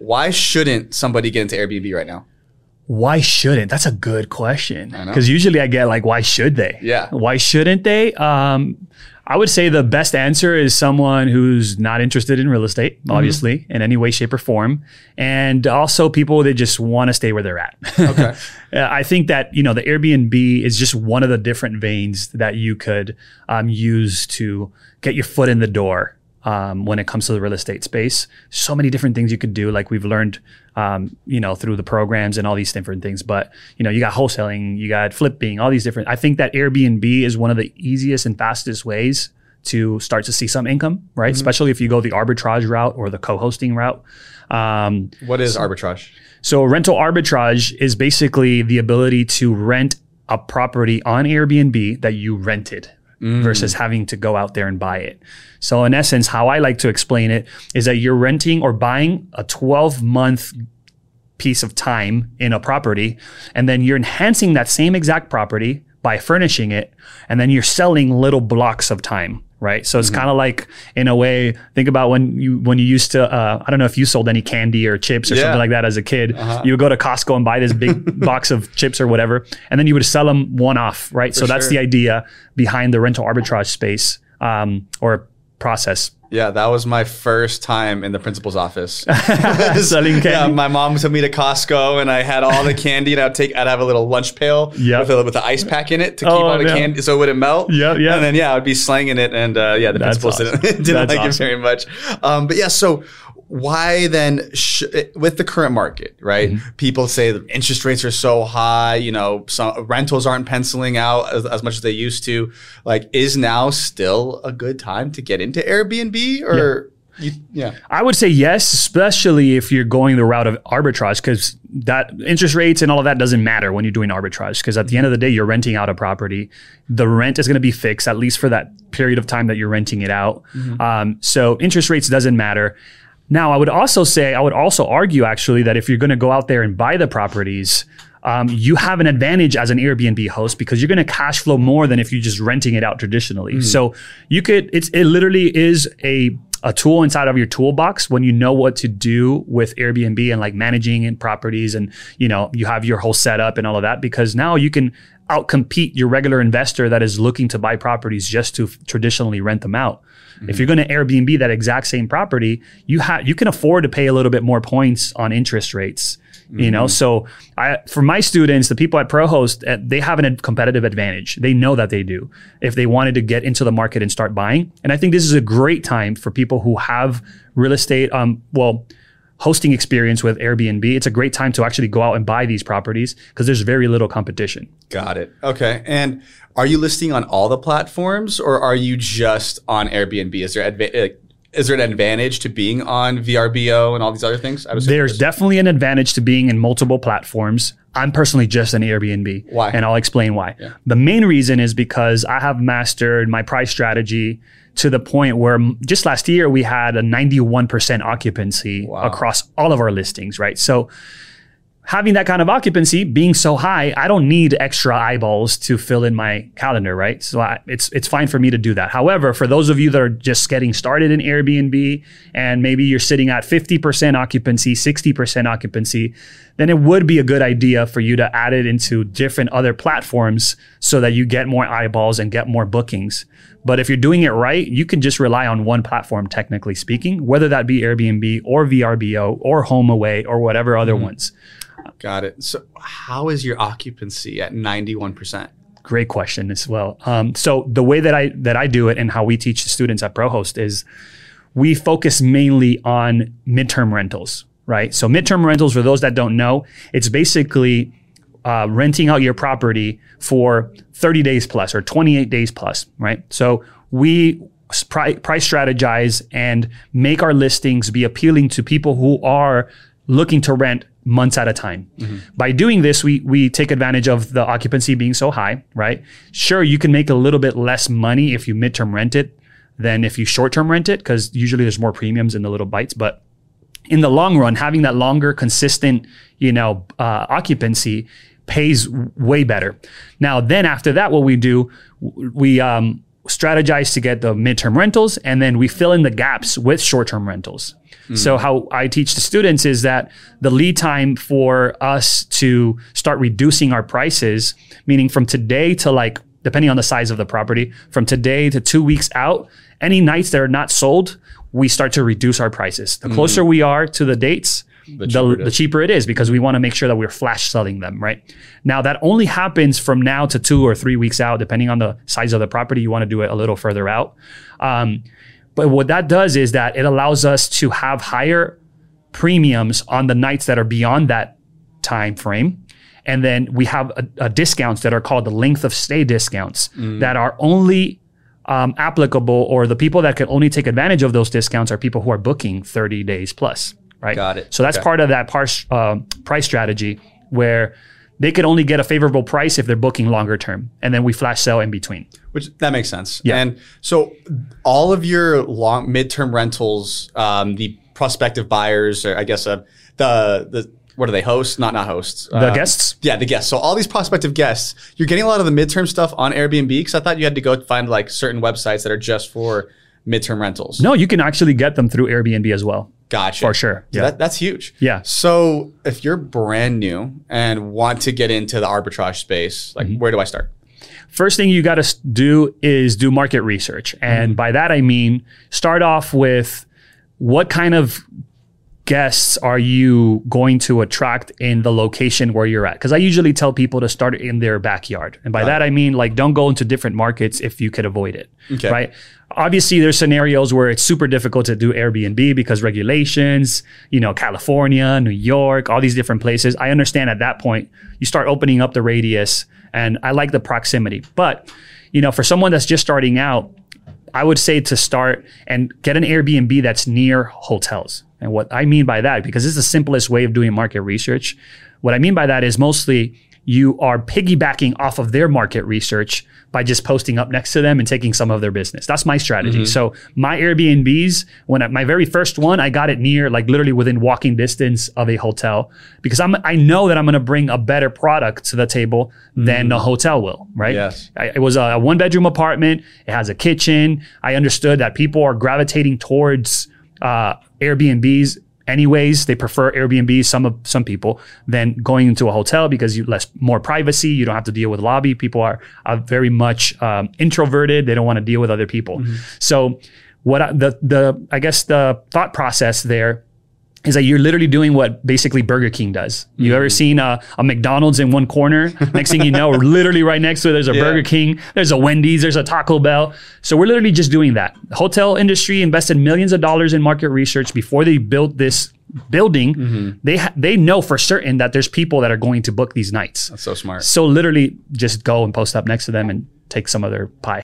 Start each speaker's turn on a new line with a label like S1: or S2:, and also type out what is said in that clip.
S1: Why shouldn't somebody get into Airbnb right now?
S2: Why shouldn't? That's a good question. Because usually I get like, why should they?
S1: Yeah.
S2: Why shouldn't they? Um, I would say the best answer is someone who's not interested in real estate,
S1: Mm-hmm.
S2: obviously, in any way, shape, or form. And also people that just want to stay where they're at.
S1: Okay.
S2: Uh, I think that, you know, the Airbnb is just one of the different veins that you could um, use to get your foot in the door um, when it comes to the real estate space. So many different things you could do, like we've learned, um, you know, through the programs and all these different things. But, you know, you got wholesaling, you got flipping, all these different. I think that Airbnb is one of the easiest and fastest ways to start to see some income, right? Especially if you go the arbitrage route or the co hosting route. Um,
S1: What is arbitrage?
S2: so rental arbitrage is basically the ability to rent a property on Airbnb that you rented versus mm. having to go out there and buy it. So in essence, how I like to explain it is that you're renting or buying a 12 month piece of time in a property and then you're enhancing that same exact property by furnishing it and then you're selling little blocks of time right? So it's kind of like in a way think about when you when you used to uh, i don't know if you sold any candy or chips or
S1: Yeah.
S2: something like that as a kid. You would go to costco and buy this big box of chips or whatever and then you would sell them one off right so that's the idea behind the rental arbitrage space um, or process
S1: Yeah, that was my first time in the principal's office.
S2: Selling
S1: Yeah, my mom took me to Costco and I had all the candy and I'd take I'd have a little lunch pail
S2: Yep.
S1: with a with the ice pack in it to keep
S2: Oh,
S1: all the
S2: yeah.
S1: candy so it wouldn't melt.
S2: Yeah, yeah.
S1: And then yeah, I'd be slanging it and uh, yeah, the
S2: That's
S1: principals
S2: awesome.
S1: didn't, didn't like
S2: awesome.
S1: it very much. Um, but yeah, so why then sh- with the current market, right?
S2: Mm-hmm.
S1: People say the interest rates are so high, you know, some rentals aren't penciling out as, as much as they used to. Like, is now still a good time to get into Airbnb or you, yeah.
S2: I would say yes, especially if you're going the route of arbitrage, because that interest rates and all of that doesn't matter when you're doing arbitrage. Because at the end of the day, you're renting out a property. The rent is going to be fixed at least for that period of time that you're renting it out. Um, so interest rates doesn't matter. Now, I would also say, I would also argue actually that if you're going to go out there and buy the properties, um, you have an advantage as an Airbnb host because you're going to cash flow more than if you're just renting it out traditionally. So you could, it's, it literally is a, a tool inside of your toolbox when you know what to do with Airbnb and like managing and properties and, you know, you have your whole setup and all of that because now you can outcompete your regular investor that is looking to buy properties just to f- traditionally rent them out. If you're going to Airbnb that exact same property, you have you can afford to pay a little bit more points on interest rates. You know, so I for my students, the people at ProHost, uh, they have a competitive advantage. They know that they do if they wanted to get into the market and start buying. And I think this is a great time for people who have real estate, um, well, hosting experience with Airbnb. It's a great time to actually go out and buy these properties because there's very little competition.
S1: Got it. Okay. And are you listing on all the platforms or are you just on Airbnb? Is there adva- is there an advantage to being on VRBO and all these other things? I would assume
S2: There's definitely an advantage to being in multiple platforms. I'm personally just an Airbnb.
S1: Why?
S2: And I'll explain why. The main reason is because I have mastered my price strategy to the point where just last year we had a 91% occupancy
S1: Wow.
S2: across all of our listings, right? So having that kind of occupancy being so high, I don't need extra eyeballs to fill in my calendar, right? So I, it's it's fine for me to do that. However, for those of you that are just getting started in Airbnb and maybe you're sitting at 50% occupancy, 60% occupancy, then it would be a good idea for you to add it into different other platforms so that you get more eyeballs and get more bookings. But if you're doing it right, you can just rely on one platform, technically speaking, whether that be Airbnb or VRBO or HomeAway or whatever other mm-hmm. ones.
S1: Got it. So how is your occupancy at 91%?
S2: Great question as well. Um, so the way that I that I do it and how we teach the students at ProHost is we focus mainly on midterm rentals, right? So midterm rentals, for those that don't know, it's basically uh, renting out your property for 30 days plus or 28 days plus, right? So we price strategize and make our listings be appealing to people who are looking to rent months at a time. By doing this, we we take advantage of the occupancy being so high, right? Sure, you can make a little bit less money if you midterm rent it than if you short term rent it because usually there's more premiums in the little bites, but in the long run, having that longer, consistent, you know, uh, occupancy pays way better. Now, then after that, what we do, we um, strategize to get the midterm rentals and then we fill in the gaps with short-term rentals. Hmm. So how I teach the students is that the lead time for us to start reducing our prices, meaning from today to like depending on the size of the property, from today to 2 weeks out, any nights that are not sold, we start to reduce our prices. The hmm. closer we are to the dates, the,
S1: cheaper it
S2: the cheaper it is because we want to make sure that we're flash selling them, right? Now that only happens from now to two or three weeks out, depending on the size of the property. You want to do it a little further out. Um, but what that does is that it allows us to have higher premiums on the nights that are beyond that time frame. And then we have a, a discounts that are called the length of stay discounts that are only um, applicable, or the people that can only take advantage of those discounts are people who are booking 30 days plus, right?
S1: Got it.
S2: So that's
S1: Okay.
S2: part of that par- um price strategy where they could only get a favorable price if they're booking longer term. And then we flash sell in between.
S1: Which that makes sense.
S2: Yeah.
S1: And so all of your long midterm rentals, um, the prospective buyers, or I guess uh, the the what are they hosts? Not not hosts.
S2: The
S1: Uh,
S2: guests?
S1: Yeah, the guests. So all these prospective guests, you're getting a lot of the midterm stuff on Airbnb because I thought you had to go find like certain websites that are just for midterm rentals.
S2: No, you can actually get them through Airbnb as well.
S1: Gotcha.
S2: For sure.
S1: So
S2: Yeah.
S1: that, that's huge.
S2: Yeah.
S1: So if you're brand new and want to get into the arbitrage space, like
S2: Mm-hmm.
S1: where do I start?
S2: First thing you got to do is do market research. And by that, I mean, start off with what kind of guests are you going to attract in the location where you're at? Because I usually tell people to start in their backyard. And by that, I mean, like, don't go into different markets if you could avoid it.
S1: Okay.
S2: Right. Obviously, there's scenarios where it's super difficult to do Airbnb because regulations, you know, California, New York, all these different places. I understand at that point, you start opening up the radius, and I like the proximity. But, you know, for someone that's just starting out, I would say to start and get an Airbnb that's near hotels. And what I mean by that, because this is the simplest way of doing market research, what I mean by that is mostly you are piggybacking off of their market research by just posting up next to them and taking some of their business. That's my strategy. Mm-hmm. So my Airbnbs, when I, my very first one, I got it near, like literally within walking distance of a hotel, because I'm I know that I'm going to bring a better product to the table than mm-hmm. the hotel will. Right?
S1: Yes.
S2: I, it was a one bedroom apartment. It has a kitchen. I understood that people are gravitating towards uh, Airbnbs anyways. They prefer Airbnb. Some of some people than going into a hotel because you less more privacy. You don't have to deal with lobby. People are, are very much um, introverted. They don't want to deal with other people. So what I, the the I guess the thought process there is that you're literally doing what basically Burger King does. You ever mm-hmm. seen a, a McDonald's in one corner? Next thing you know, we're literally right next to it, there's a Burger King, there's a Wendy's, there's a Taco Bell. So we're literally just doing that. The hotel industry invested millions of dollars in market research before they built this building. Mm-hmm. They ha- they know for certain that there's people that are going to book these nights.
S1: That's so smart.
S2: So literally just go and post up next to them and take some of their pie.